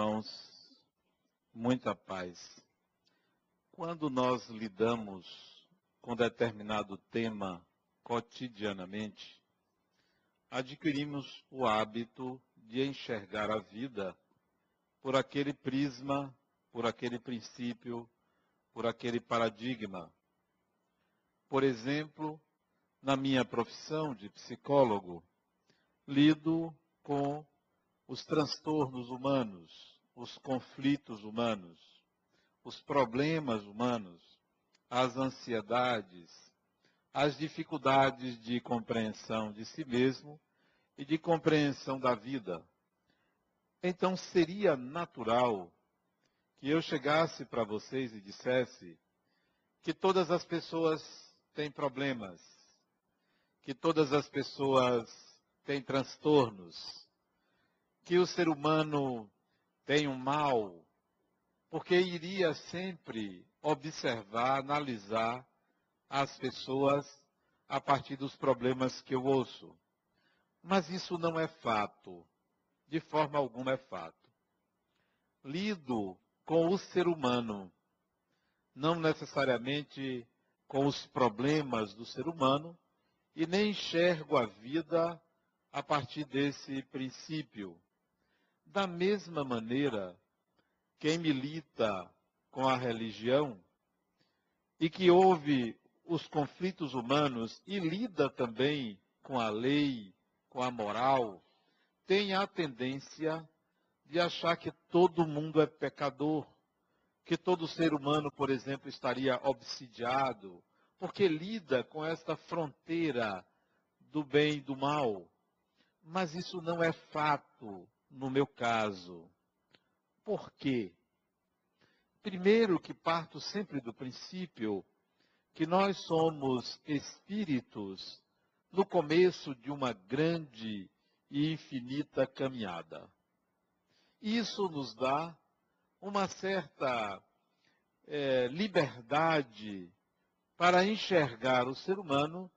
irmãos, muita paz. Quando nós lidamos com determinado tema cotidianamente, adquirimos o hábito de enxergar a vida por aquele prisma, por aquele princípio, por aquele paradigma. Por exemplo, na minha profissão de psicólogo, lido com os transtornos humanos, os conflitos humanos, os problemas humanos, as ansiedades, as dificuldades de compreensão de si mesmo e de compreensão da vida. Então seria natural que eu chegasse para vocês e dissesse que todas as pessoas têm problemas, que todas as pessoas têm transtornos, que o ser humano tem um mal, porque iria sempre observar, analisar as pessoas a partir dos problemas que eu ouço. Mas isso não é fato. De forma alguma é fato. Lido com o ser humano, não necessariamente com os problemas do ser humano, e nem enxergo a vida a partir desse princípio. Da mesma maneira, quem milita com a religião e que ouve os conflitos humanos e lida também com a lei, com a moral, tem a tendência de achar que todo mundo é pecador, que todo ser humano, por exemplo, estaria obsidiado, porque lida com esta fronteira do bem e do mal. Mas isso não é fato no meu caso. Por quê? Primeiro que parto sempre do princípio que nós somos espíritos no começo de uma grande e infinita caminhada. Isso nos dá uma certa é, liberdade para enxergar o ser humano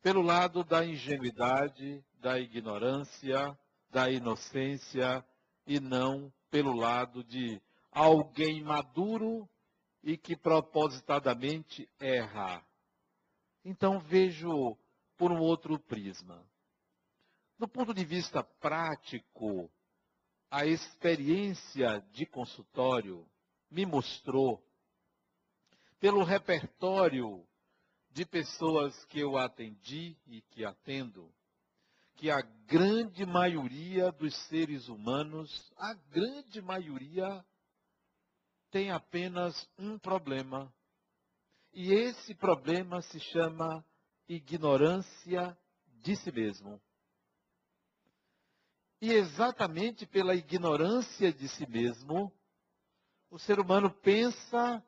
pelo lado da ingenuidade, da ignorância, da inocência e não pelo lado de alguém maduro e que propositadamente erra. Então vejo por um outro prisma. Do ponto de vista prático, a experiência de consultório me mostrou, pelo repertório de pessoas que eu atendi e que atendo, que a grande maioria dos seres humanos, a grande maioria, tem apenas um problema. E esse problema se chama ignorância de si mesmo. E exatamente pela ignorância de si mesmo, o ser humano pensa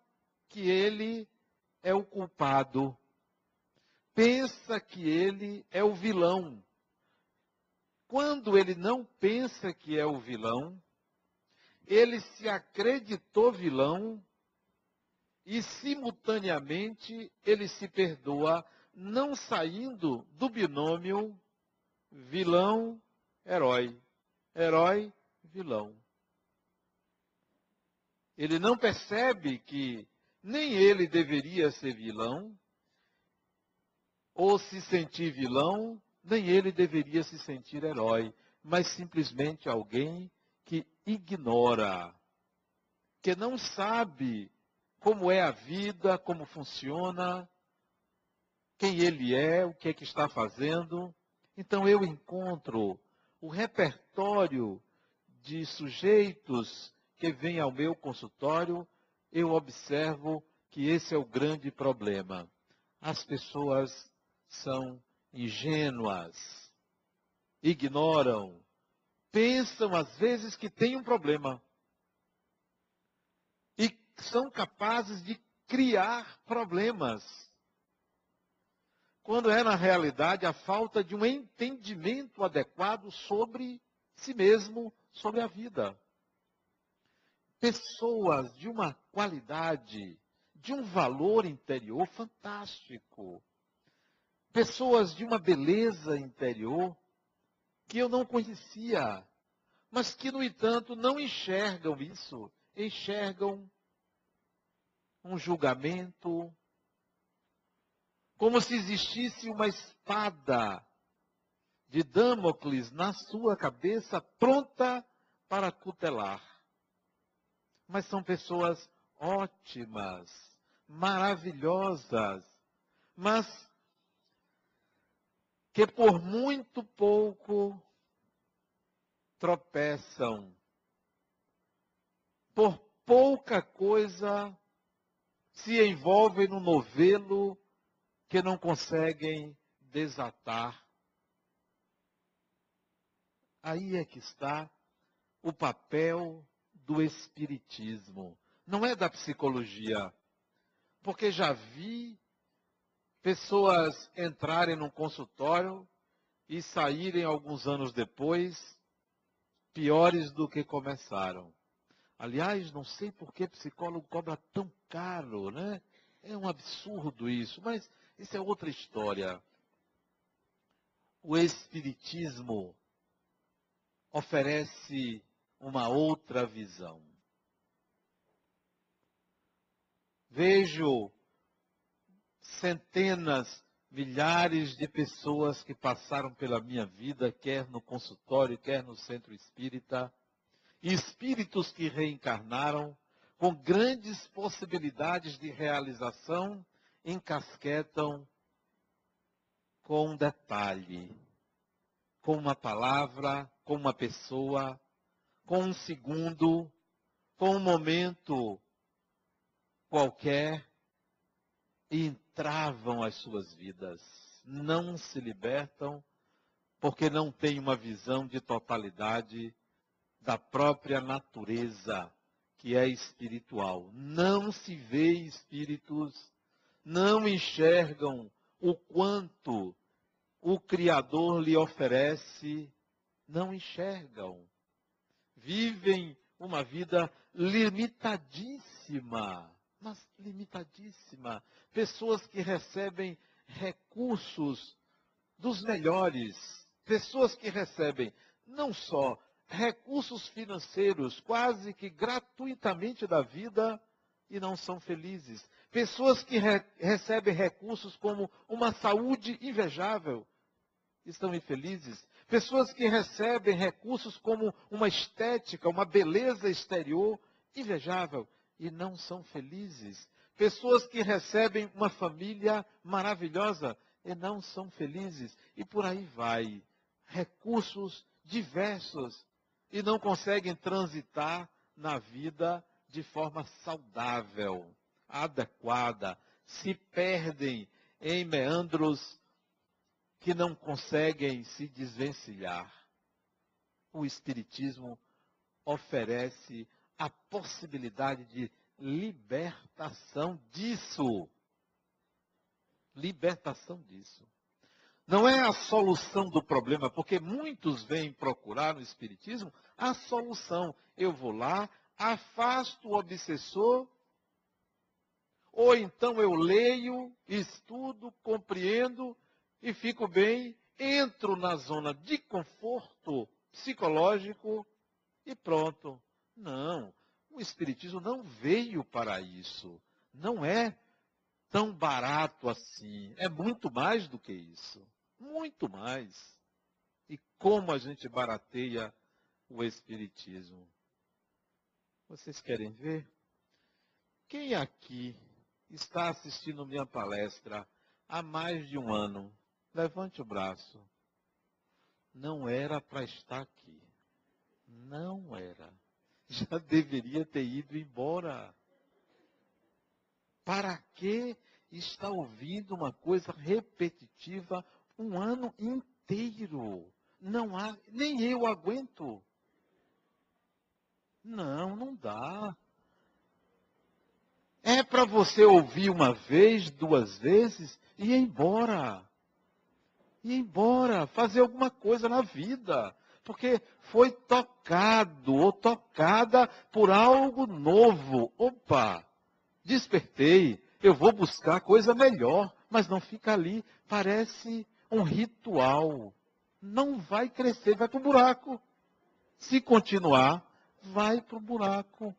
que ele é o culpado, pensa que ele é o vilão. Quando ele não pensa que é o vilão, ele se acreditou vilão e, simultaneamente, ele se perdoa, não saindo do binômio vilão-herói herói, vilão. Ele não percebe que nem ele deveria ser vilão, ou se sentir vilão, nem ele deveria se sentir herói, mas simplesmente alguém que ignora, que não sabe como é a vida, como funciona, quem ele é, o que é que está fazendo. Então eu encontro o repertório de sujeitos que vêm ao meu consultório, eu observo que esse é o grande problema. As pessoas são ingênuas, ignoram, pensam às vezes que tem um problema e são capazes de criar problemas quando é na realidade a falta de um entendimento adequado sobre si mesmo, sobre a vida. Pessoas de uma qualidade, de um valor interior fantástico. Pessoas de uma beleza interior que eu não conhecia, mas que, no entanto, não enxergam isso. Enxergam um julgamento, como se existisse uma espada de Damocles na sua cabeça, pronta para cutelar. Mas são pessoas ótimas, maravilhosas, mas que por muito pouco tropeçam, por pouca coisa se envolvem no novelo que não conseguem desatar. Aí é que está o papel do Espiritismo. Não é da psicologia. Porque já vi pessoas entrarem num consultório e saírem alguns anos depois piores do que começaram. Aliás, não sei por que psicólogo cobra tão caro, né? É um absurdo isso, mas isso é outra história. O Espiritismo oferece uma outra visão. Vejo centenas, milhares de pessoas que passaram pela minha vida, quer no consultório, quer no centro espírita, espíritos que reencarnaram com grandes possibilidades de realização, encasquetam com um detalhe, com uma palavra, com uma pessoa, com um segundo, com um momento qualquer, e entravam as suas vidas. Não se libertam porque não têm uma visão de totalidade da própria natureza que é espiritual. Não se vê espíritos, não enxergam o quanto o Criador lhe oferece, não enxergam. Vivem uma vida limitadíssima, mas limitadíssima. Pessoas que recebem recursos dos melhores, pessoas que recebem não só recursos financeiros quase que gratuitamente da vida e não são felizes. Pessoas que re recebem recursos como uma saúde invejável estão infelizes. Pessoas que recebem recursos como uma estética, uma beleza exterior invejável e não são felizes. Pessoas que recebem uma família maravilhosa e não são felizes. E por aí vai. Recursos diversos e não conseguem transitar na vida de forma saudável, adequada, se perdem em meandros que não conseguem se desvencilhar. O Espiritismo oferece a possibilidade de libertação disso. Libertação disso. Não é a solução do problema, porque muitos vêm procurar no Espiritismo a solução. Eu vou lá, afasto o obsessor, ou então eu leio, estudo, compreendo e fico bem, entro na zona de conforto psicológico e pronto. Não, o Espiritismo não veio para isso. Não é tão barato assim. É muito mais do que isso. Muito mais. E como a gente barateia o Espiritismo. Vocês querem ver? Quem aqui está assistindo minha palestra há mais de um ano? Levante o braço. Não era para estar aqui. Não era. Já deveria ter ido embora. Para que está ouvindo uma coisa repetitiva um ano inteiro? Não há, nem eu aguento. Não, não dá. É para você ouvir uma vez, duas vezes e ir embora. Ir embora, fazer alguma coisa na vida. Porque foi tocado ou tocada por algo novo. Opa, despertei, eu vou buscar coisa melhor, mas não fica ali. Parece um ritual. Não vai crescer, vai para o buraco. Se continuar, vai para o buraco.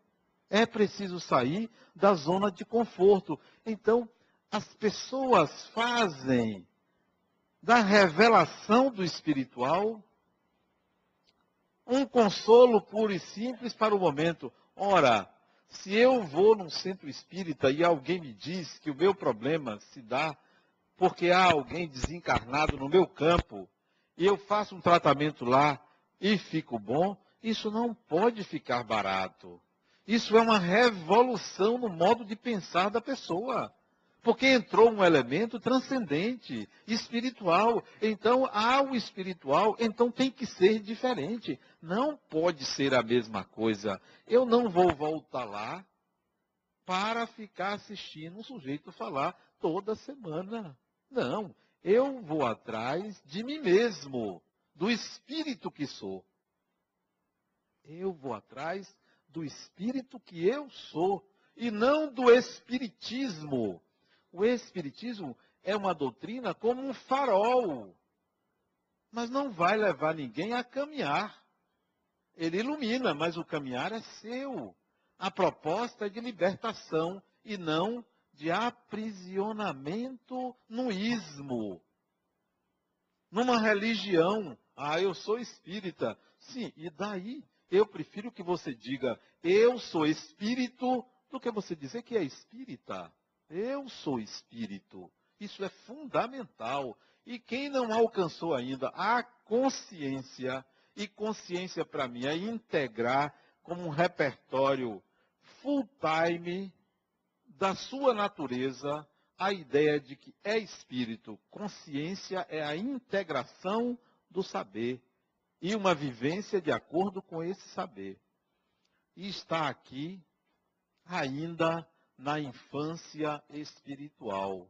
É preciso sair da zona de conforto. Então, as pessoas fazem da revelação do espiritual um consolo puro e simples para o momento. Ora, se eu vou num centro espírita e alguém me diz que o meu problema se dá porque há alguém desencarnado no meu campo e eu faço um tratamento lá e fico bom, isso não pode ficar barato. Isso é uma revolução no modo de pensar da pessoa. Porque entrou um elemento transcendente, espiritual. Então, há o espiritual, então tem que ser diferente. Não pode ser a mesma coisa. Eu não vou voltar lá para ficar assistindo um sujeito falar toda semana. Não. Eu vou atrás de mim mesmo, do espírito que sou. Eu vou atrás do espírito que eu sou e não do espiritismo o Espiritismo é uma doutrina como um farol, mas não vai levar ninguém a caminhar. Ele ilumina, mas o caminhar é seu. A proposta é de libertação e não de aprisionamento no ismo. Numa religião, ah, eu sou espírita. Sim, e daí? Eu prefiro que você diga, eu sou espírito, do que você dizer que é espírita. Eu sou espírito. Isso é fundamental. E quem não alcançou ainda a consciência, e consciência para mim é integrar como um repertório full time da sua natureza a ideia de que é espírito. Consciência é a integração do saber e uma vivência de acordo com esse saber. E está aqui ainda na infância espiritual.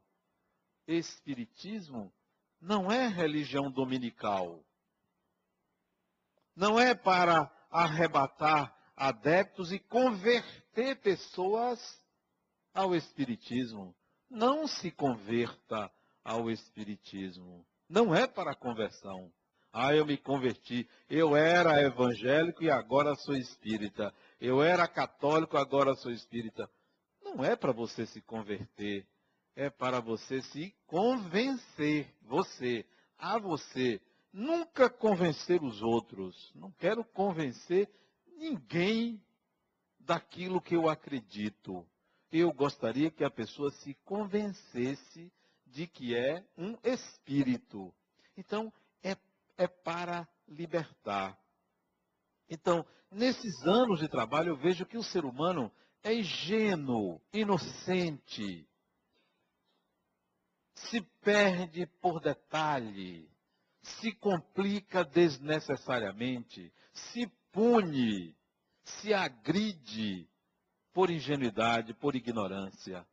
Espiritismo não é religião dominical. Não é para arrebatar adeptos e converter pessoas ao Espiritismo. Não se converta ao Espiritismo. Não é para conversão. Ah, eu me converti. Eu era evangélico e agora sou espírita. Eu era católico, agora sou espírita não é para você se converter, é para você se convencer, você, a você. Nunca convencer os outros. Não quero convencer ninguém daquilo que eu acredito. Eu gostaria que a pessoa se convencesse de que é um espírito. Então, é, é para libertar. Então, nesses anos de trabalho, eu vejo que o ser humano é ingênuo, inocente, se perde por detalhe, se complica desnecessariamente, se pune, se agride por ingenuidade, por ignorância.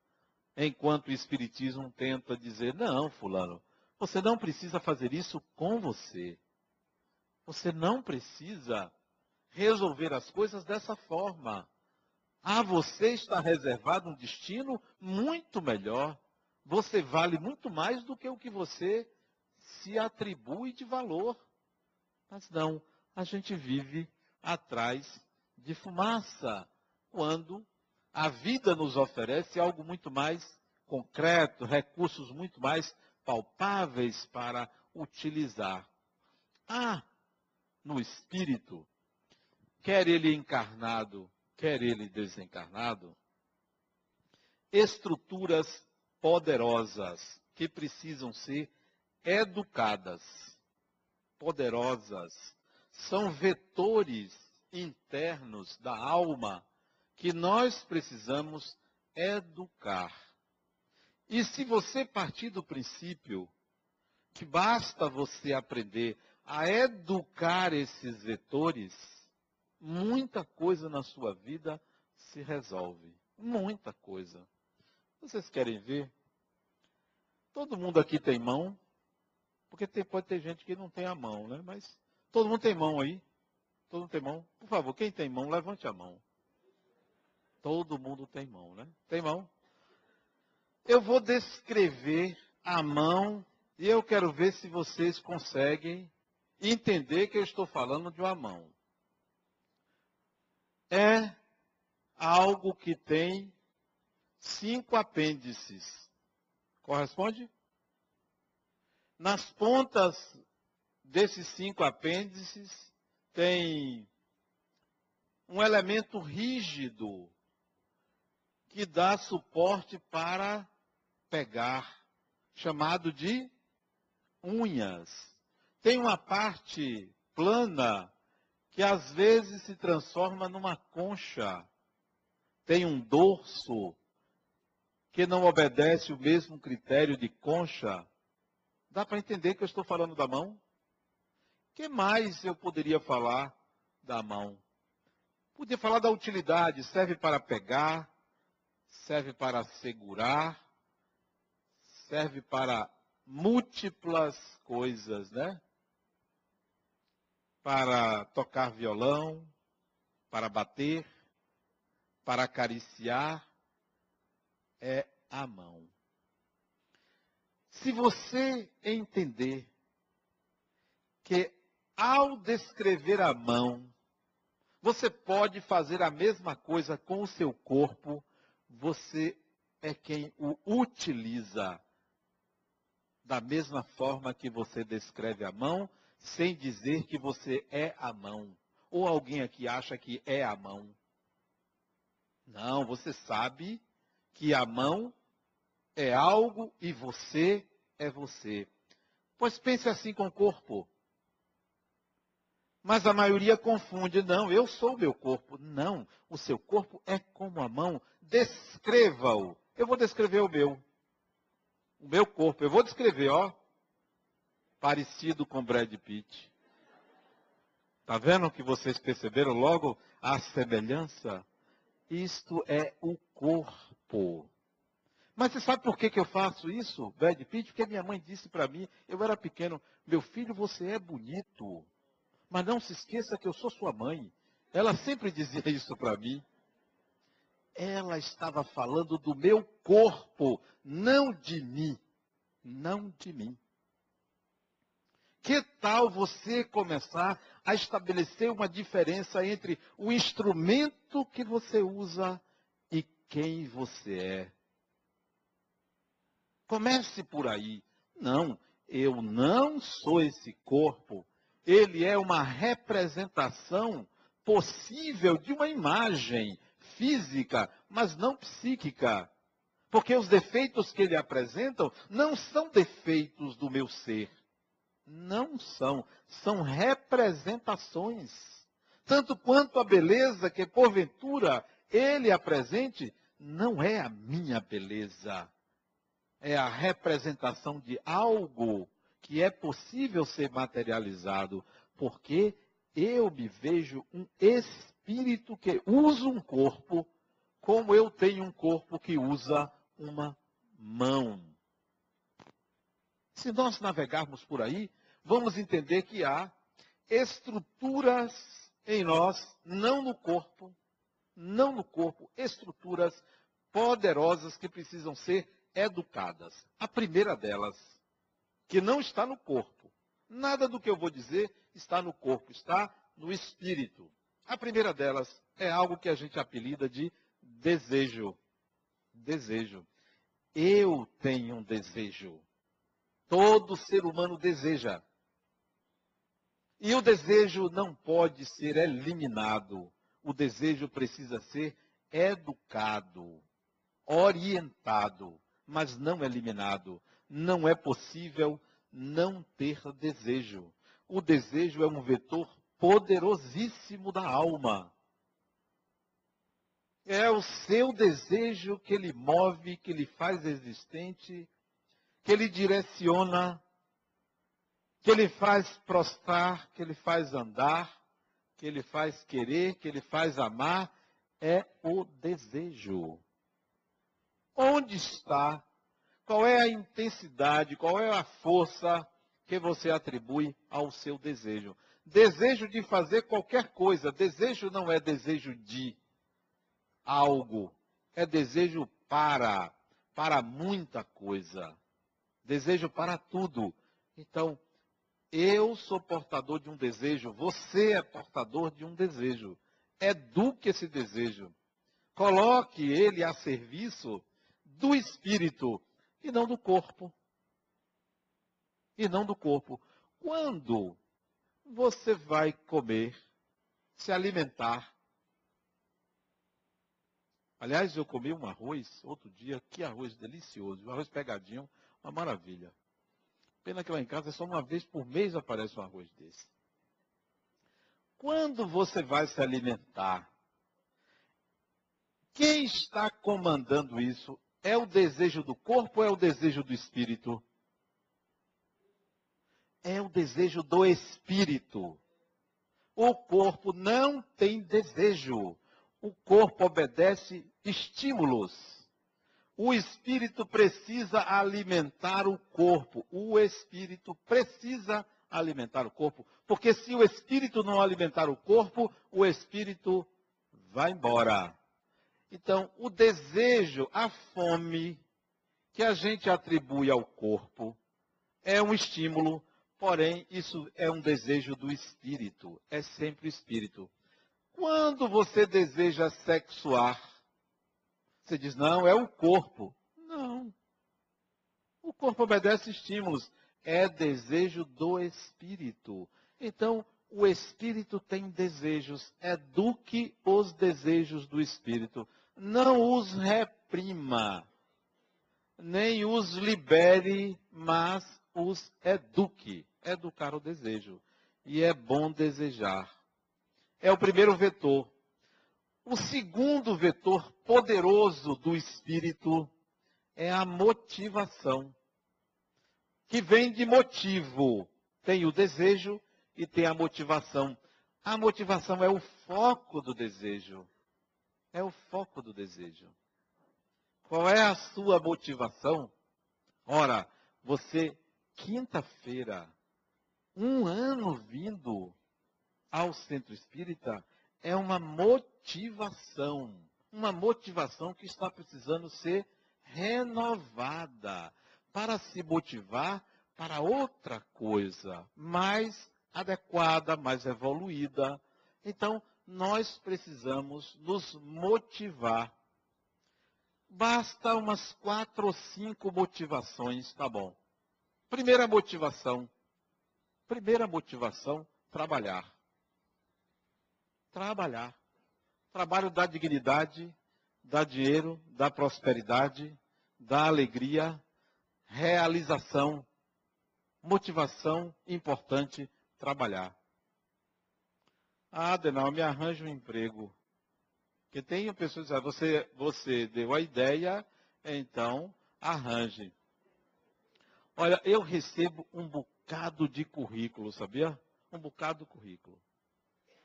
Enquanto o Espiritismo tenta dizer: não, Fulano, você não precisa fazer isso com você. Você não precisa resolver as coisas dessa forma. A você está reservado um destino muito melhor. Você vale muito mais do que o que você se atribui de valor. Mas não, a gente vive atrás de fumaça, quando a vida nos oferece algo muito mais concreto, recursos muito mais palpáveis para utilizar. Há no espírito, quer ele encarnado, quer ele desencarnado, estruturas poderosas que precisam ser educadas. Poderosas. São vetores internos da alma que nós precisamos educar. E se você partir do princípio que basta você aprender a educar esses vetores, muita coisa na sua vida se resolve. Muita coisa. Vocês querem ver? Todo mundo aqui tem mão, porque tem, pode ter gente que não tem a mão, né? Mas todo mundo tem mão aí. Todo mundo tem mão. Por favor, quem tem mão, levante a mão. Todo mundo tem mão, né? Tem mão? Eu vou descrever a mão e eu quero ver se vocês conseguem entender que eu estou falando de uma mão. É algo que tem cinco apêndices. Corresponde? Nas pontas desses cinco apêndices tem um elemento rígido que dá suporte para pegar, chamado de unhas. Tem uma parte plana que às vezes se transforma numa concha. Tem um dorso que não obedece o mesmo critério de concha. Dá para entender que eu estou falando da mão? Que mais eu poderia falar da mão? Podia falar da utilidade, serve para pegar, serve para segurar, serve para múltiplas coisas, né? Para tocar violão, para bater, para acariciar, é a mão. Se você entender que ao descrever a mão, você pode fazer a mesma coisa com o seu corpo, você é quem o utiliza da mesma forma que você descreve a mão, sem dizer que você é a mão. Ou alguém aqui acha que é a mão. Não, você sabe que a mão é algo e você é você. Pois pense assim com o corpo. Mas a maioria confunde, não, eu sou o meu corpo. Não, o seu corpo é como a mão. Descreva-o. Eu vou descrever o meu. O meu corpo. Eu vou descrever, ó. Parecido com Brad Pitt. Está vendo que vocês perceberam logo a semelhança? Isto é o corpo. Mas você sabe por que, que eu faço isso, Brad Pitt? Porque minha mãe disse para mim, eu era pequeno, meu filho, você é bonito. Mas não se esqueça que eu sou sua mãe. Ela sempre dizia isso para mim. Ela estava falando do meu corpo, não de mim. Não de mim. Que tal você começar a estabelecer uma diferença entre o instrumento que você usa e quem você é? Comece por aí. Não, eu não sou esse corpo ele é uma representação possível de uma imagem física, mas não psíquica. Porque os defeitos que ele apresentam não são defeitos do meu ser. Não são. São representações. Tanto quanto a beleza que, porventura, ele apresente, não é a minha beleza. É a representação de algo que é possível ser materializado, porque eu me vejo um espírito que usa um corpo, como eu tenho um corpo que usa uma mão. Se nós navegarmos por aí, vamos entender que há estruturas em nós, não no corpo, não no corpo, estruturas poderosas que precisam ser educadas. A primeira delas que não está no corpo. Nada do que eu vou dizer está no corpo, está no espírito. A primeira delas é algo que a gente apelida de desejo. Desejo. Eu tenho um desejo. Todo ser humano deseja. E o desejo não pode ser eliminado. O desejo precisa ser educado, orientado, mas não eliminado não é possível não ter desejo. O desejo é um vetor poderosíssimo da alma. É o seu desejo que ele move, que ele faz existente, que ele direciona, que ele faz prostrar, que ele faz andar, que ele faz querer, que ele faz amar. É o desejo. Onde está qual é a intensidade, qual é a força que você atribui ao seu desejo? Desejo de fazer qualquer coisa. Desejo não é desejo de algo, é desejo para, para muita coisa. Desejo para tudo. Então, eu sou portador de um desejo, você é portador de um desejo. Eduque esse desejo. Coloque ele a serviço do espírito e não do corpo. E não do corpo. Quando você vai comer, se alimentar. Aliás, eu comi um arroz outro dia, que arroz delicioso, um arroz pegadinho, uma maravilha. Pena que lá em casa só uma vez por mês aparece um arroz desse. Quando você vai se alimentar, quem está comandando isso? É o desejo do corpo ou é o desejo do espírito? É o desejo do espírito. O corpo não tem desejo. O corpo obedece estímulos. O espírito precisa alimentar o corpo. O espírito precisa alimentar o corpo. Porque se o espírito não alimentar o corpo, o espírito vai embora. Então, o desejo, a fome que a gente atribui ao corpo é um estímulo, porém, isso é um desejo do espírito. É sempre o espírito. Quando você deseja sexuar, você diz, não, é o corpo. Não. O corpo obedece estímulos. É desejo do espírito. Então, o espírito tem desejos. Eduque os desejos do espírito não os reprima, nem os libere, mas os eduque. Educar o desejo. E é bom desejar. É o primeiro vetor. O segundo vetor poderoso do espírito é a motivação, que vem de motivo. Tem o desejo e tem a motivação. A motivação é o foco do desejo é o foco do desejo. Qual é a sua motivação? Ora, você, quinta-feira, um ano vindo ao centro espírita, é uma motivação. Uma motivação que está precisando ser renovada para se motivar para outra coisa mais adequada, mais evoluída. Então, nós precisamos nos motivar. Basta umas quatro ou cinco motivações, tá bom. Primeira motivação. Primeira motivação, trabalhar. Trabalhar. Trabalho dá dignidade, dá dinheiro, dá prosperidade, dá alegria, realização, motivação importante, trabalhar. Ah, Denal, me arranja um emprego. Porque tem pessoas que dizem, você, você deu a ideia, então arranje. Olha, eu recebo um bocado de currículo, sabia? Um bocado de currículo.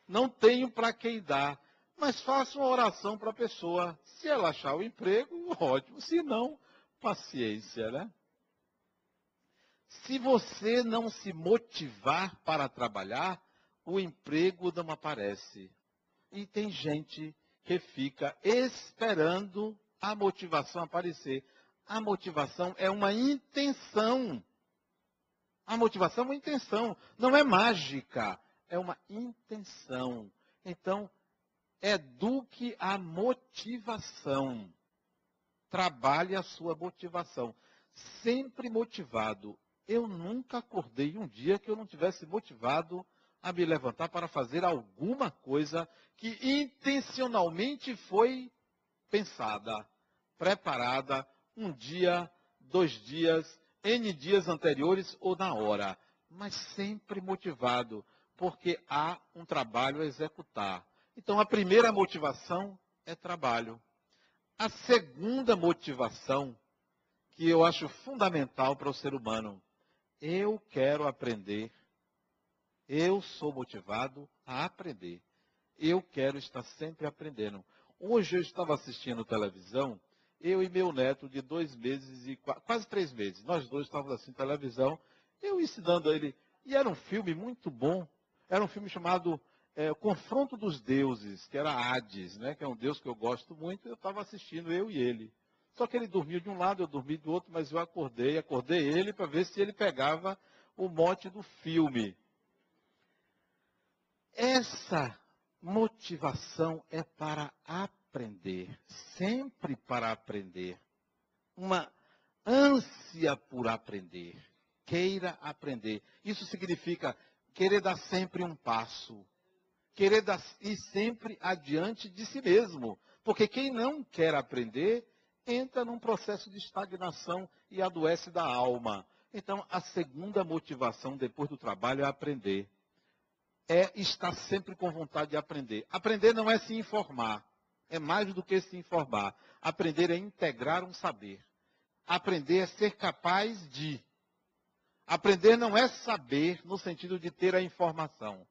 Não tenho para quem dar, mas faço uma oração para a pessoa. Se ela achar o emprego, ótimo. Se não, paciência, né? Se você não se motivar para trabalhar, o emprego não aparece. E tem gente que fica esperando a motivação aparecer. A motivação é uma intenção. A motivação é uma intenção, não é mágica, é uma intenção. Então, eduque a motivação. Trabalhe a sua motivação. Sempre motivado. Eu nunca acordei um dia que eu não tivesse motivado a me levantar para fazer alguma coisa que intencionalmente foi pensada, preparada um dia, dois dias, N dias anteriores ou na hora, mas sempre motivado, porque há um trabalho a executar. Então, a primeira motivação é trabalho. A segunda motivação, que eu acho fundamental para o ser humano, eu quero aprender eu sou motivado a aprender. Eu quero estar sempre aprendendo. Hoje eu estava assistindo televisão, eu e meu neto de dois meses e quase três meses. Nós dois estávamos assim televisão, eu ensinando a ele. E era um filme muito bom. Era um filme chamado é, Confronto dos Deuses, que era Hades, né? que é um deus que eu gosto muito. Eu estava assistindo, eu e ele. Só que ele dormiu de um lado, eu dormi do outro, mas eu acordei, acordei ele para ver se ele pegava o mote do filme. Essa motivação é para aprender, sempre para aprender. Uma ânsia por aprender. Queira aprender. Isso significa querer dar sempre um passo. Querer ir sempre adiante de si mesmo. Porque quem não quer aprender entra num processo de estagnação e adoece da alma. Então, a segunda motivação depois do trabalho é aprender. É estar sempre com vontade de aprender. Aprender não é se informar. É mais do que se informar. Aprender é integrar um saber. Aprender é ser capaz de. Aprender não é saber no sentido de ter a informação.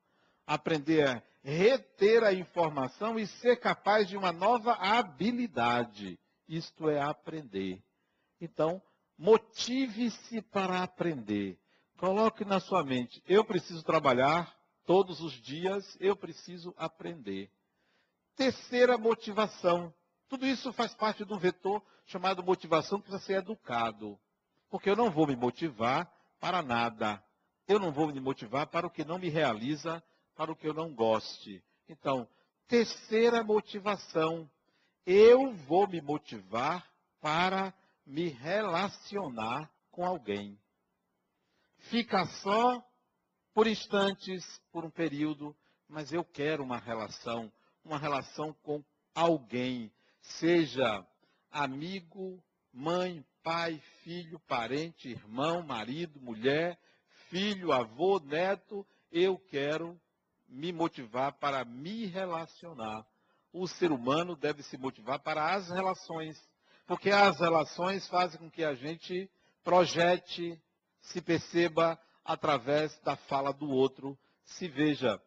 Aprender é reter a informação e ser capaz de uma nova habilidade. Isto é aprender. Então, motive-se para aprender. Coloque na sua mente: eu preciso trabalhar todos os dias, eu preciso aprender. Terceira motivação. Tudo isso faz parte de um vetor chamado motivação que precisa ser educado. Porque eu não vou me motivar para nada. Eu não vou me motivar para o que não me realiza, para o que eu não goste. Então, terceira motivação. Eu vou me motivar para me relacionar com alguém. Fica só por instantes, por um período, mas eu quero uma relação, uma relação com alguém, seja amigo, mãe, pai, filho, parente, irmão, marido, mulher, filho, avô, neto, eu quero me motivar para me relacionar. O ser humano deve se motivar para as relações, porque as relações fazem com que a gente projete, se perceba através da fala do outro, se veja.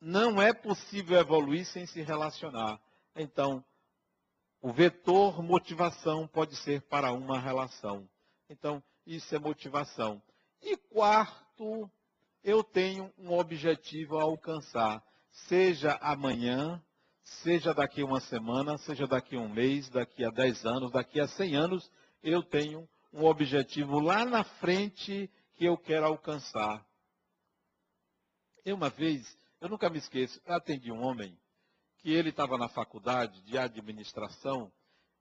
Não é possível evoluir sem se relacionar. Então, o vetor motivação pode ser para uma relação. Então, isso é motivação. E quarto, eu tenho um objetivo a alcançar, seja amanhã, seja daqui a uma semana, seja daqui a um mês, daqui a dez anos, daqui a cem anos, eu tenho um objetivo lá na frente que eu quero alcançar. Eu uma vez, eu nunca me esqueço, atendi um homem que ele estava na faculdade de administração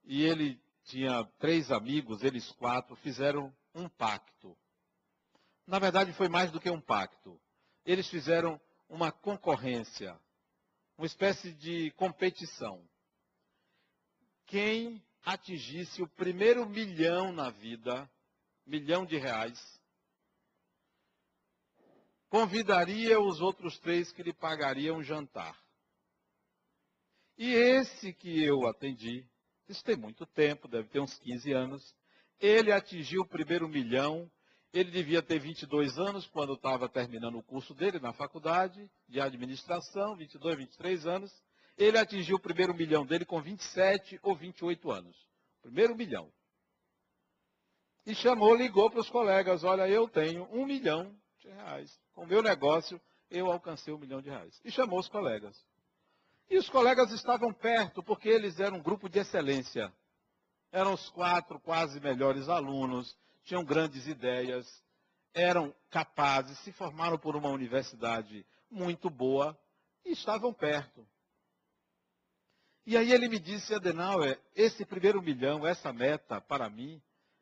e ele tinha três amigos, eles quatro, fizeram um pacto. Na verdade, foi mais do que um pacto. Eles fizeram uma concorrência, uma espécie de competição. Quem atingisse o primeiro milhão na vida, milhão de reais, convidaria os outros três que lhe pagariam um jantar. E esse que eu atendi, isso tem muito tempo, deve ter uns 15 anos, ele atingiu o primeiro milhão, ele devia ter 22 anos quando estava terminando o curso dele na faculdade de administração, 22, 23 anos. Ele atingiu o primeiro milhão dele com 27 ou 28 anos. Primeiro milhão. E chamou, ligou para os colegas, olha, eu tenho um milhão de reais. Com o meu negócio, eu alcancei um milhão de reais. E chamou os colegas. E os colegas estavam perto, porque eles eram um grupo de excelência. Eram os quatro quase melhores alunos, tinham grandes ideias, eram capazes, se formaram por uma universidade muito boa e estavam perto. E aí ele me disse, Adenauer, esse primeiro milhão, essa meta, para mim,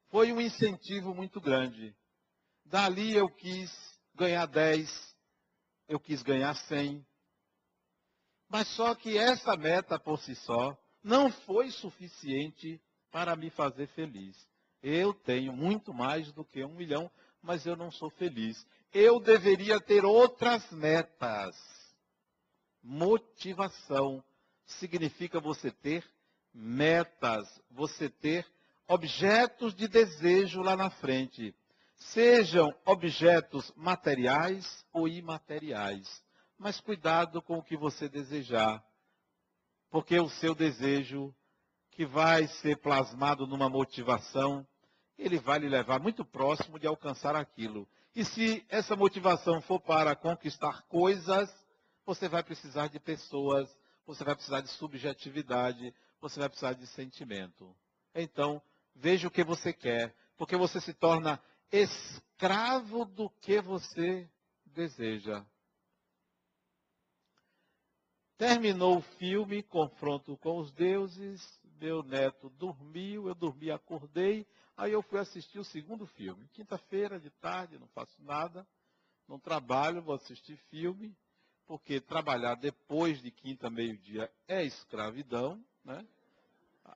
foi um incentivo muito grande. Dali eu quis ganhar 10, eu quis ganhar 100, mas só que essa meta por si só não foi suficiente para me fazer feliz. Eu tenho muito mais do que um milhão, mas eu não sou feliz. Eu deveria ter outras metas. Motivação significa você ter metas, você ter objetos de desejo lá na frente. Sejam objetos materiais ou imateriais mas cuidado com o que você desejar, porque o seu desejo, que vai ser plasmado numa motivação, ele vai lhe levar muito próximo de alcançar aquilo. E se essa motivação for para conquistar coisas, você vai precisar de pessoas, você vai precisar de subjetividade, você vai precisar de sentimento. Então, veja o que você quer, porque você se torna escravo do que você deseja. Terminou o filme, confronto com os deuses, meu neto dormiu, eu dormi, acordei, aí eu fui assistir o segundo filme. Quinta-feira, de tarde, não faço nada, não trabalho, vou assistir filme, porque trabalhar depois de quinta, meio-dia é escravidão, né?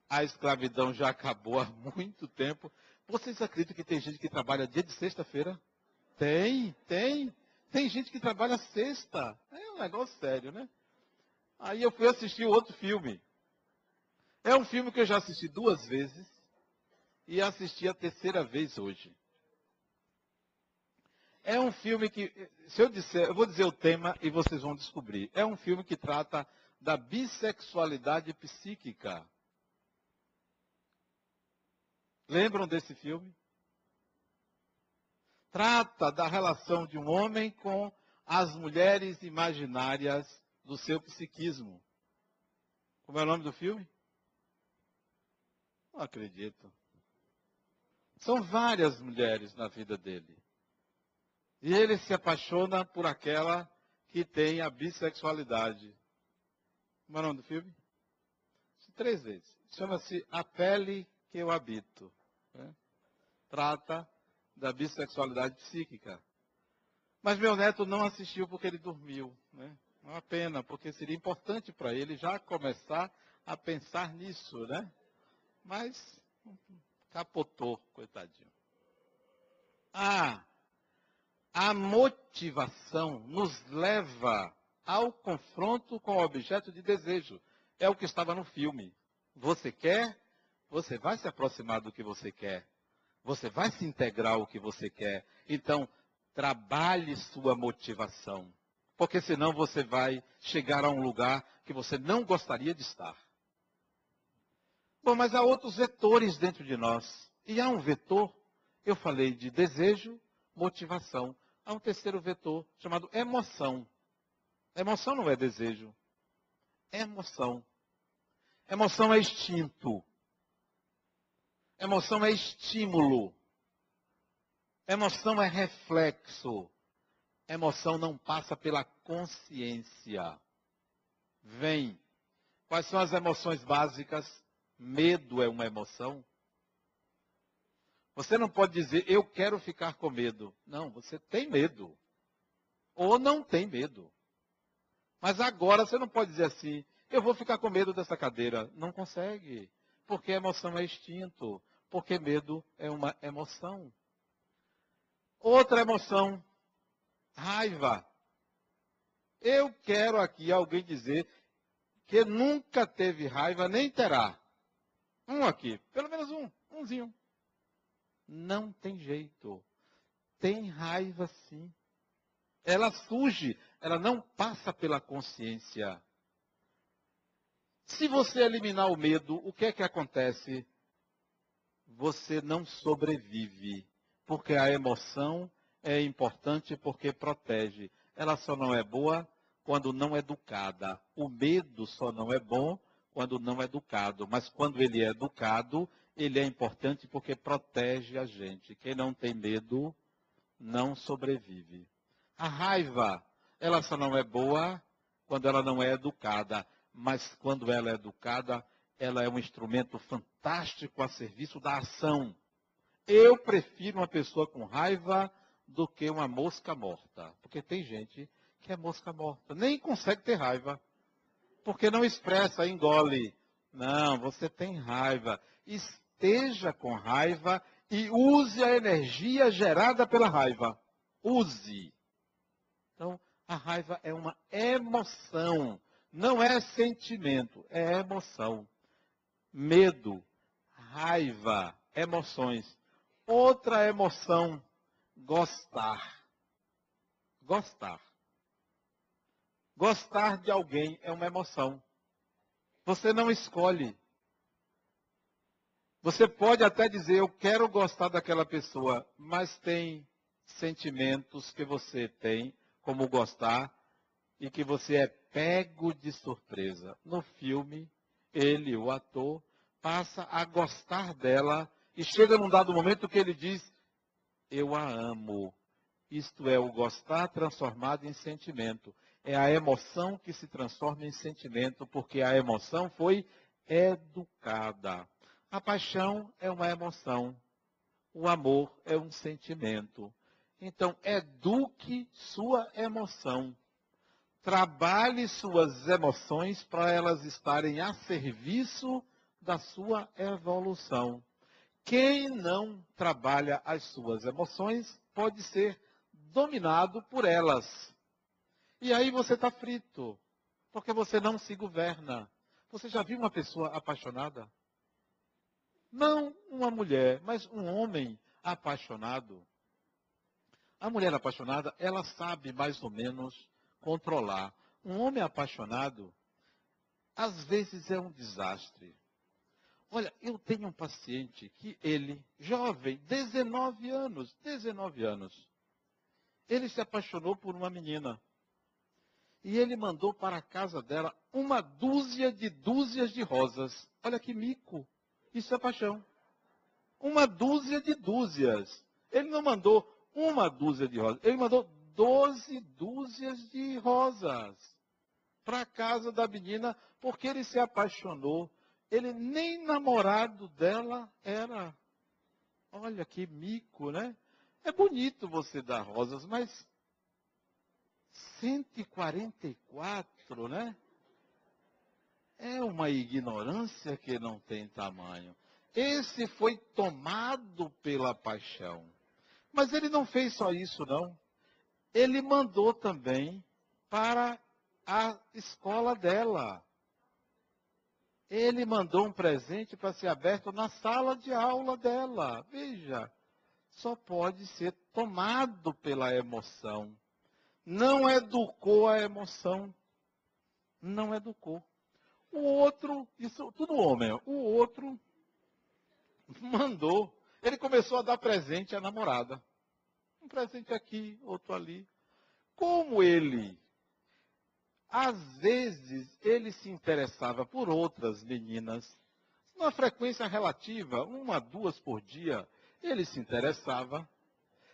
A escravidão já acabou há muito tempo. Vocês acreditam que tem gente que trabalha dia de sexta-feira? Tem, tem. Tem gente que trabalha sexta. É um negócio sério, né? Aí eu fui assistir outro filme. É um filme que eu já assisti duas vezes e assisti a terceira vez hoje. É um filme que, se eu disser, eu vou dizer o tema e vocês vão descobrir. É um filme que trata da bissexualidade psíquica. Lembram desse filme? Trata da relação de um homem com as mulheres imaginárias do seu psiquismo. Como é o nome do filme? Não acredito. São várias mulheres na vida dele. E ele se apaixona por aquela que tem a bissexualidade. Como é o nome do filme? Três vezes. Chama-se A Pele que Eu Habito. Né? Trata da bissexualidade psíquica. Mas meu neto não assistiu porque ele dormiu. Né? Uma pena, porque seria importante para ele já começar a pensar nisso, né? Mas capotou, coitadinho. Ah, a motivação nos leva ao confronto com o objeto de desejo. É o que estava no filme. Você quer, você vai se aproximar do que você quer. Você vai se integrar ao que você quer. Então, trabalhe sua motivação porque senão você vai chegar a um lugar que você não gostaria de estar. Bom, mas há outros vetores dentro de nós. E há um vetor, eu falei de desejo, motivação. Há um terceiro vetor chamado emoção. Emoção não é desejo. É emoção. Emoção é instinto. Emoção é estímulo. Emoção é reflexo. Emoção não passa pela consciência. Vem. Quais são as emoções básicas? Medo é uma emoção. Você não pode dizer, eu quero ficar com medo. Não, você tem medo. Ou não tem medo. Mas agora você não pode dizer assim, eu vou ficar com medo dessa cadeira. Não consegue. Porque emoção é instinto. Porque medo é uma emoção. Outra emoção Raiva. Eu quero aqui alguém dizer que nunca teve raiva, nem terá. Um aqui, pelo menos um, umzinho. Não tem jeito. Tem raiva sim. Ela surge, ela não passa pela consciência. Se você eliminar o medo, o que é que acontece? Você não sobrevive, porque a emoção é importante porque protege. Ela só não é boa quando não educada. O medo só não é bom quando não é educado. Mas quando ele é educado, ele é importante porque protege a gente. Quem não tem medo não sobrevive. A raiva, ela só não é boa quando ela não é educada. Mas quando ela é educada, ela é um instrumento fantástico a serviço da ação. Eu prefiro uma pessoa com raiva do que uma mosca morta. Porque tem gente que é mosca morta, nem consegue ter raiva. Porque não expressa, engole. Não, você tem raiva. Esteja com raiva e use a energia gerada pela raiva. Use. Então, a raiva é uma emoção, não é sentimento, é emoção. Medo, raiva, emoções. Outra emoção gostar. Gostar. Gostar de alguém é uma emoção. Você não escolhe. Você pode até dizer, eu quero gostar daquela pessoa, mas tem sentimentos que você tem, como gostar, e que você é pego de surpresa. No filme, ele, o ator, passa a gostar dela e chega num dado momento que ele diz: eu a amo. Isto é o gostar transformado em sentimento. É a emoção que se transforma em sentimento, porque a emoção foi educada. A paixão é uma emoção. O amor é um sentimento. Então, eduque sua emoção. Trabalhe suas emoções para elas estarem a serviço da sua evolução. Quem não trabalha as suas emoções pode ser dominado por elas. E aí você está frito, porque você não se governa. Você já viu uma pessoa apaixonada? Não uma mulher, mas um homem apaixonado. A mulher apaixonada, ela sabe mais ou menos controlar. Um homem apaixonado, às vezes é um desastre. Olha, eu tenho um paciente que ele, jovem, 19 anos, 19 anos, ele se apaixonou por uma menina. E ele mandou para a casa dela uma dúzia de dúzias de rosas. Olha que mico. Isso é paixão. Uma dúzia de dúzias. Ele não mandou uma dúzia de rosas. Ele mandou doze dúzias de rosas para a casa da menina, porque ele se apaixonou. Ele nem namorado dela era. Olha que mico, né? É bonito você dar rosas, mas 144, né? É uma ignorância que não tem tamanho. Esse foi tomado pela paixão. Mas ele não fez só isso, não. Ele mandou também para a escola dela. Ele mandou um presente para ser aberto na sala de aula dela. Veja, só pode ser tomado pela emoção. Não educou a emoção. Não educou. O outro, isso tudo homem, o outro mandou. Ele começou a dar presente à namorada. Um presente aqui, outro ali. Como ele, às vezes, ele se interessava por outras meninas, numa frequência relativa, uma, duas por dia, ele se interessava.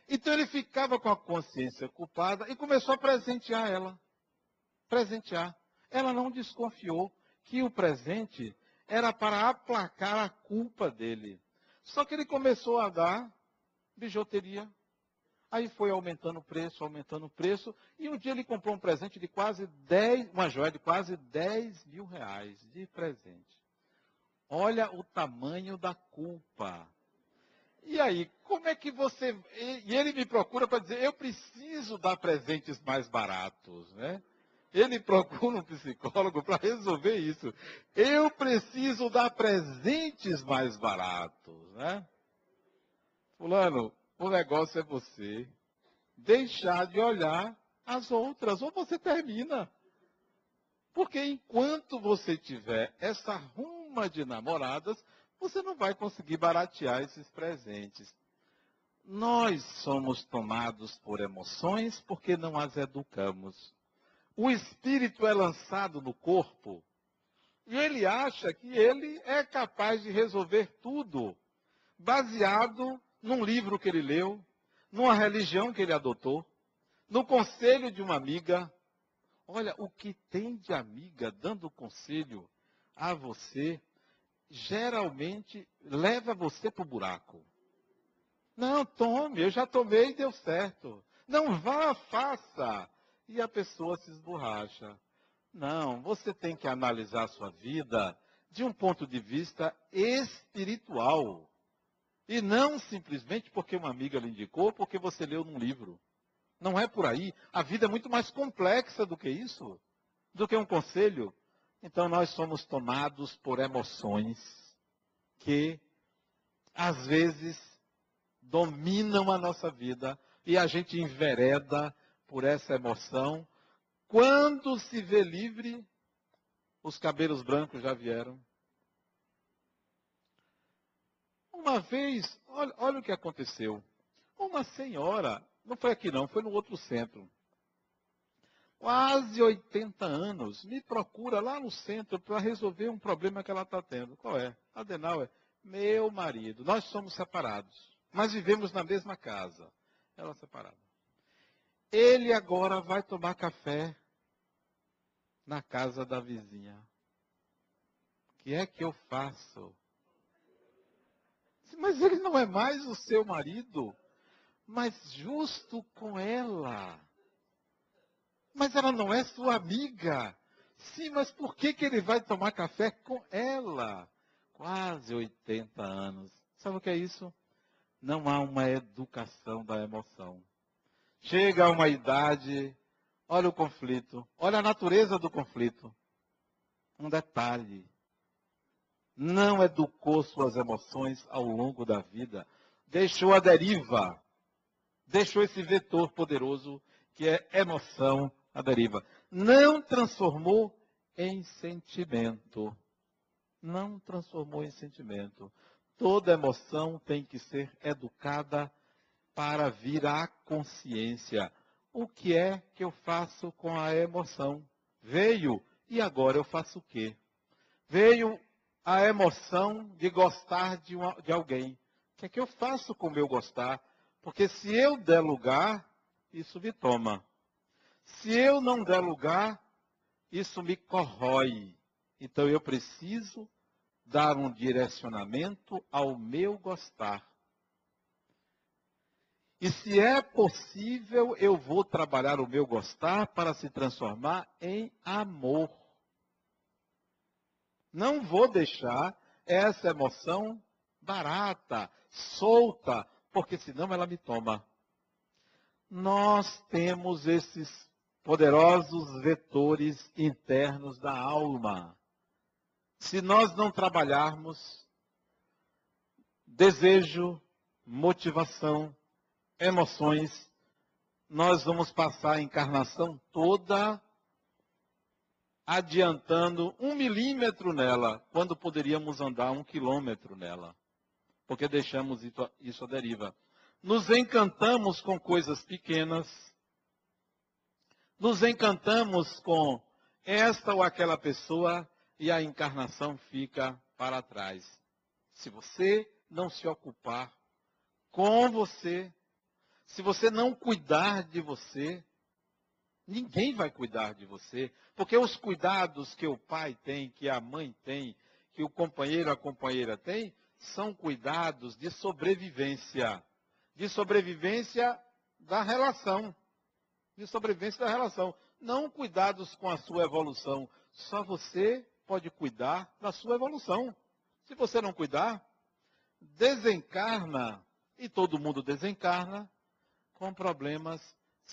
Então ele ficava com a consciência culpada e começou a presentear ela. Presentear. Ela não desconfiou que o presente era para aplacar a culpa dele. Só que ele começou a dar bijuteria. Aí foi aumentando o preço, aumentando o preço. E um dia ele comprou um presente de quase 10, uma joia de quase 10 mil reais de presente. Olha o tamanho da culpa. E aí, como é que você. E ele me procura para dizer, eu preciso dar presentes mais baratos, né? Ele procura um psicólogo para resolver isso. Eu preciso dar presentes mais baratos, né? Fulano, o negócio é você deixar de olhar as outras, ou você termina. Porque enquanto você tiver essa ruma de namoradas, você não vai conseguir baratear esses presentes. Nós somos tomados por emoções porque não as educamos o espírito é lançado no corpo e ele acha que ele é capaz de resolver tudo, baseado num livro que ele leu, numa religião que ele adotou, no conselho de uma amiga. Olha, o que tem de amiga dando conselho a você, geralmente leva você para o buraco. Não, tome, eu já tomei e deu certo. Não vá, faça e a pessoa se esborracha. Não, você tem que analisar a sua vida de um ponto de vista espiritual. E não simplesmente porque uma amiga lhe indicou, porque você leu num livro. Não é por aí. A vida é muito mais complexa do que isso, do que um conselho. Então nós somos tomados por emoções que às vezes dominam a nossa vida e a gente envereda por essa emoção. Quando se vê livre, os cabelos brancos já vieram. Uma vez, olha, olha o que aconteceu. Uma senhora, não foi aqui não, foi no outro centro. Quase 80 anos, me procura lá no centro para resolver um problema que ela está tendo. Qual é? Adenauer, meu marido. Nós somos separados, mas vivemos na mesma casa. Ela separada. Ele agora vai tomar café na casa da vizinha. O que é que eu faço? Mas ele não é mais o seu marido, mas justo com ela. Mas ela não é sua amiga. Sim, mas por que, que ele vai tomar café com ela? Quase 80 anos. Sabe o que é isso? Não há uma educação da emoção. Chega a uma idade, olha o conflito, olha a natureza do conflito. Um detalhe. Não educou suas emoções ao longo da vida. Deixou a deriva. Deixou esse vetor poderoso que é emoção à deriva. Não transformou em sentimento. Não transformou em sentimento. Toda emoção tem que ser educada para vir à consciência. O que é que eu faço com a emoção? Veio e agora eu faço o quê? Veio a emoção de gostar de, uma, de alguém. O que é que eu faço com o meu gostar? Porque se eu der lugar, isso me toma. Se eu não der lugar, isso me corrói. Então eu preciso dar um direcionamento ao meu gostar. E se é possível, eu vou trabalhar o meu gostar para se transformar em amor. Não vou deixar essa emoção barata, solta, porque senão ela me toma. Nós temos esses poderosos vetores internos da alma. Se nós não trabalharmos desejo, motivação, emoções, nós vamos passar a encarnação toda adiantando um milímetro nela, quando poderíamos andar um quilômetro nela, porque deixamos isso à deriva. Nos encantamos com coisas pequenas, nos encantamos com esta ou aquela pessoa e a encarnação fica para trás. Se você não se ocupar com você, se você não cuidar de você, ninguém vai cuidar de você, porque os cuidados que o pai tem, que a mãe tem, que o companheiro, a companheira tem, são cuidados de sobrevivência, de sobrevivência da relação, de sobrevivência da relação, não cuidados com a sua evolução. Só você pode cuidar da sua evolução. Se você não cuidar, desencarna, e todo mundo desencarna, com problemas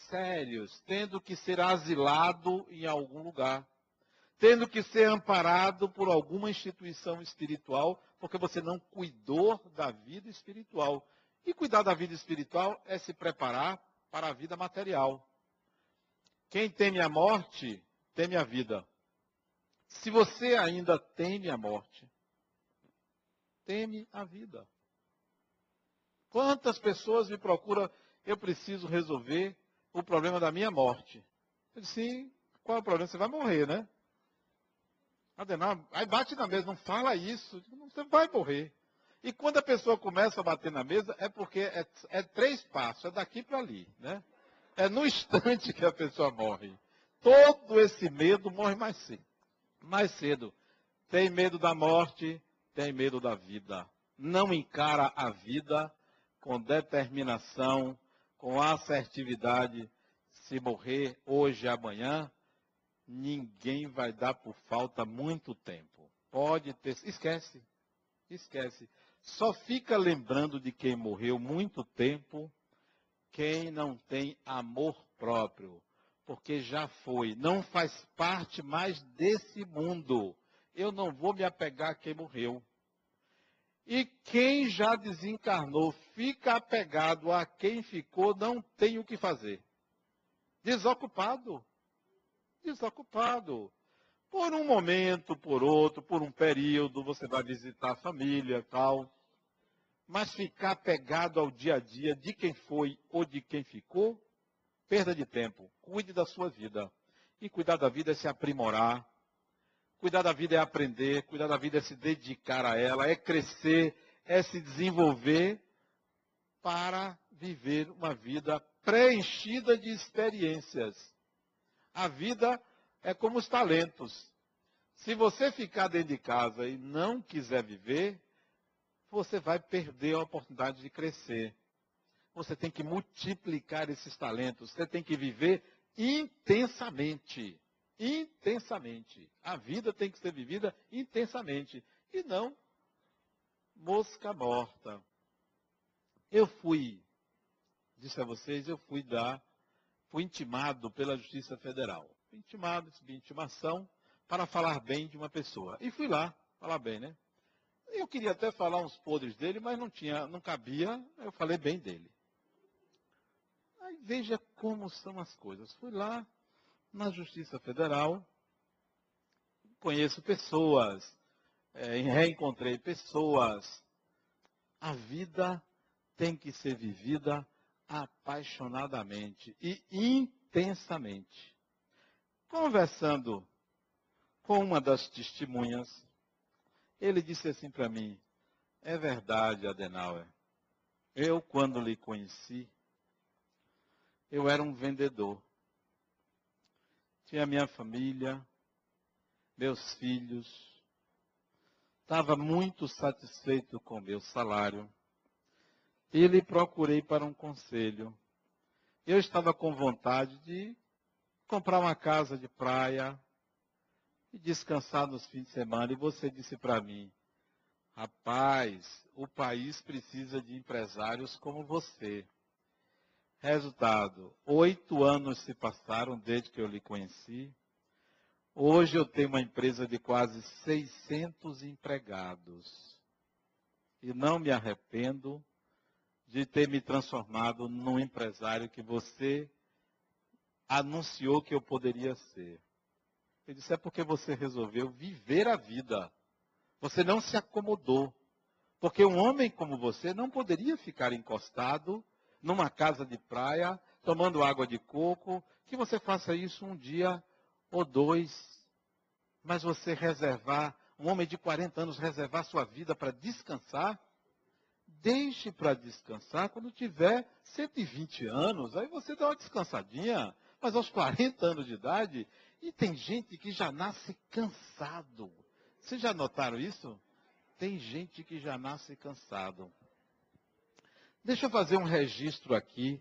sérios, tendo que ser asilado em algum lugar, tendo que ser amparado por alguma instituição espiritual, porque você não cuidou da vida espiritual. E cuidar da vida espiritual é se preparar para a vida material. Quem teme a morte, teme a vida. Se você ainda teme a morte, teme a vida. Quantas pessoas me procuram eu preciso resolver o problema da minha morte. Eu disse, sim, qual é o problema? Você vai morrer, né? Adenal, aí bate na mesa, não fala isso, você vai morrer. E quando a pessoa começa a bater na mesa, é porque é, é três passos, é daqui para ali, né? É no instante que a pessoa morre. Todo esse medo morre mais cedo. Mais cedo. Tem medo da morte, tem medo da vida. Não encara a vida com determinação, com assertividade, se morrer hoje, amanhã, ninguém vai dar por falta muito tempo. Pode ter. Esquece. Esquece. Só fica lembrando de quem morreu muito tempo quem não tem amor próprio. Porque já foi. Não faz parte mais desse mundo. Eu não vou me apegar a quem morreu. E quem já desencarnou fica apegado a quem ficou, não tem o que fazer. Desocupado. Desocupado. Por um momento, por outro, por um período, você vai visitar a família tal. Mas ficar apegado ao dia a dia de quem foi ou de quem ficou, perda de tempo. Cuide da sua vida. E cuidar da vida é se aprimorar, Cuidar da vida é aprender, cuidar da vida é se dedicar a ela, é crescer, é se desenvolver para viver uma vida preenchida de experiências. A vida É como os talentos. Se você ficar dentro de casa e não quiser viver, você vai perder a oportunidade de crescer. Você tem que multiplicar esses talentos. Você tem que viver intensamente. Intensamente. A vida tem que ser vivida intensamente. E não mosca morta. Eu fui, disse a vocês, eu fui dar, fui intimado pela Justiça Federal. Fui intimado, recebi intimação para falar bem de uma pessoa. E fui lá, falar bem, né? Eu queria até falar uns podres dele, mas não tinha, não cabia, eu falei bem dele. Aí veja como são as coisas. Fui lá na Justiça Federal, conheço pessoas, é, reencontrei pessoas. A vida tem que ser vivida apaixonadamente e intensamente. Conversando com uma das testemunhas, ele disse assim para mim: É verdade, Adenauer. Eu, quando lhe conheci, eu era um vendedor. Tinha minha família, meus filhos. Estava muito satisfeito com meu salário. E lhe procurei para um conselho. Eu estava com vontade de comprar uma casa de praia, e descansar nos fins de semana. E você disse para mim, rapaz, o país precisa de empresários como você. Resultado, oito anos se passaram desde que eu lhe conheci. Hoje eu tenho uma empresa de quase 600 empregados. E não me arrependo de ter me transformado num empresário que você anunciou que eu poderia ser. Ele disse: é porque você resolveu viver a vida. Você não se acomodou. Porque um homem como você não poderia ficar encostado numa casa de praia, tomando água de coco, que você faça isso um dia ou dois. Mas você reservar, um homem de 40 anos reservar sua vida para descansar, deixe para descansar quando tiver 120 anos, aí você dá uma descansadinha. Mas aos 40 anos de idade, e tem gente que já nasce cansado. Vocês já notaram isso? Tem gente que já nasce cansado. Deixa eu fazer um registro aqui,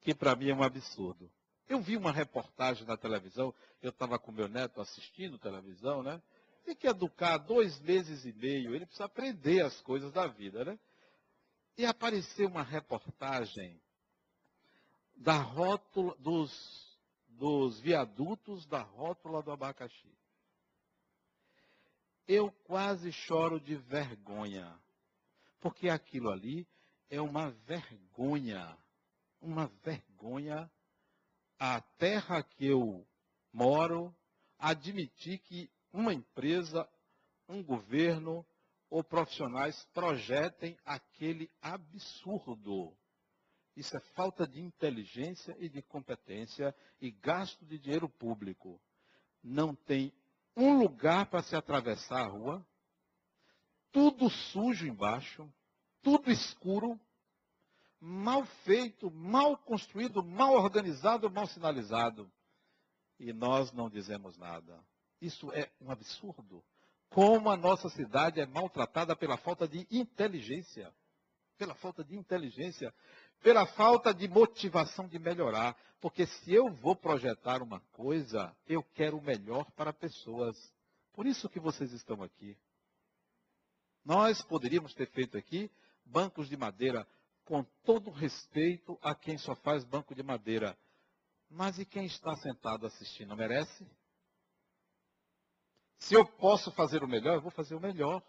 que para mim é um absurdo. Eu vi uma reportagem na televisão, eu estava com meu neto assistindo televisão, né? Tem que educar dois meses e meio, ele precisa aprender as coisas da vida, né? E apareceu uma reportagem da rótula dos dos viadutos da rótula do abacaxi. Eu quase choro de vergonha, porque aquilo ali é uma vergonha, uma vergonha a terra que eu moro admitir que uma empresa, um governo ou profissionais projetem aquele absurdo. Isso é falta de inteligência e de competência e gasto de dinheiro público. Não tem um lugar para se atravessar a rua, tudo sujo embaixo, tudo escuro, mal feito, mal construído, mal organizado, mal sinalizado. E nós não dizemos nada. Isso é um absurdo. Como a nossa cidade é maltratada pela falta de inteligência. Pela falta de inteligência pela falta de motivação de melhorar. Porque se eu vou projetar uma coisa, eu quero o melhor para pessoas. Por isso que vocês estão aqui. Nós poderíamos ter feito aqui bancos de madeira, com todo respeito a quem só faz banco de madeira. Mas e quem está sentado assistindo, merece? Se eu posso fazer o melhor, eu vou fazer o melhor.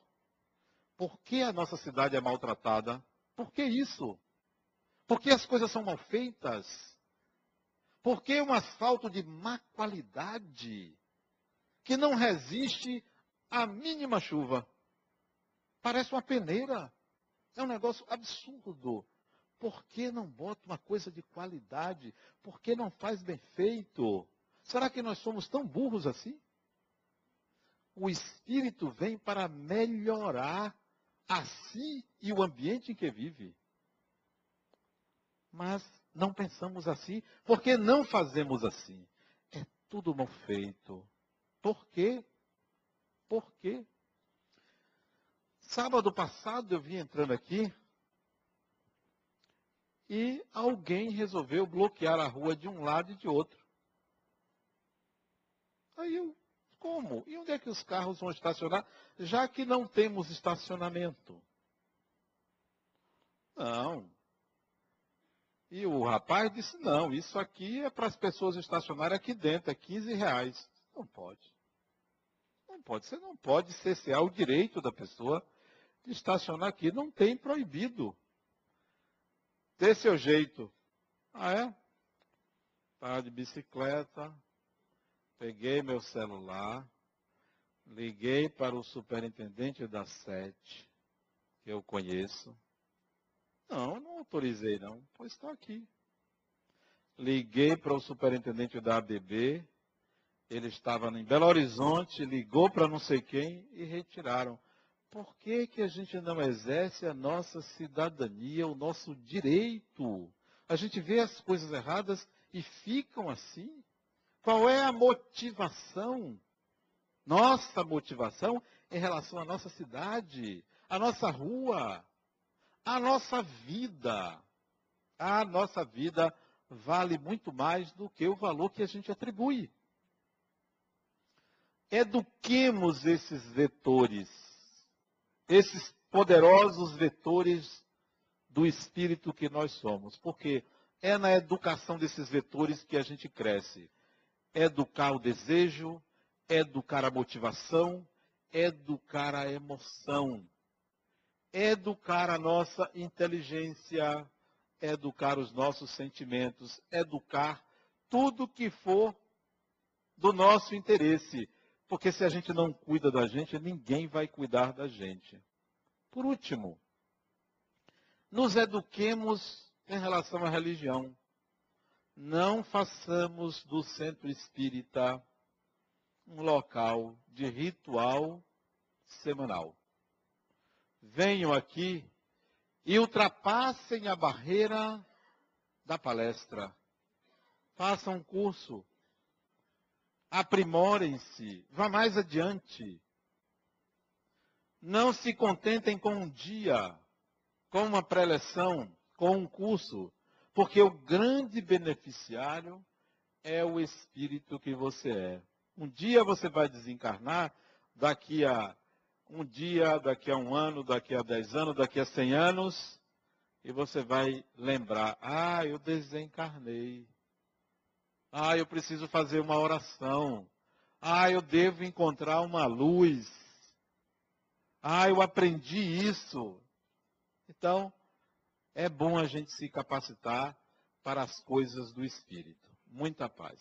Por que a nossa cidade é maltratada? Por que isso? Porque as coisas são mal feitas. Porque um asfalto de má qualidade que não resiste à mínima chuva. Parece uma peneira. É um negócio absurdo. Por que não bota uma coisa de qualidade? Por que não faz bem feito? Será que nós somos tão burros assim? O Espírito vem para melhorar a si e o ambiente em que vive. Mas não pensamos assim, porque não fazemos assim. É tudo mal feito. Por quê? Por quê? Sábado passado eu vim entrando aqui e alguém resolveu bloquear a rua de um lado e de outro. Aí eu, como? E onde é que os carros vão estacionar? Já que não temos estacionamento. Não. E o rapaz disse, não, isso aqui é para as pessoas estacionarem aqui dentro, é 15 reais. Não pode. Não pode. Você não pode cessear o direito da pessoa de estacionar aqui. Não tem proibido. Ter seu jeito. Ah, é? Tá de bicicleta, peguei meu celular, liguei para o superintendente da sete, que eu conheço. Não, eu não autorizei não, pois está aqui. Liguei para o superintendente da ABB, ele estava em Belo Horizonte, ligou para não sei quem e retiraram. Por que, que a gente não exerce a nossa cidadania, o nosso direito? A gente vê as coisas erradas e ficam assim. Qual é a motivação? Nossa motivação em relação à nossa cidade, à nossa rua, à nossa vida. A nossa vida vale muito mais do que o valor que a gente atribui. Eduquemos esses vetores, esses poderosos vetores do espírito que nós somos, porque é na educação desses vetores que a gente cresce educar o desejo, educar a motivação, educar a emoção, educar a nossa inteligência, educar os nossos sentimentos, educar tudo que for do nosso interesse. Porque se a gente não cuida da gente, ninguém vai cuidar da gente. Por último, nos eduquemos em relação à religião não façamos do centro espírita um local de ritual semanal. Venham aqui e ultrapassem a barreira da palestra. Façam um curso. Aprimorem-se. Vá mais adiante. Não se contentem com um dia, com uma preleção, com um curso. Porque o grande beneficiário é o espírito que você é. Um dia você vai desencarnar, daqui a um dia, daqui a um ano, daqui a dez anos, daqui a cem anos, e você vai lembrar: ah, eu desencarnei. Ah, eu preciso fazer uma oração. Ah, eu devo encontrar uma luz. Ah, eu aprendi isso. Então, é bom a gente se capacitar para as coisas do Espírito. Muita paz.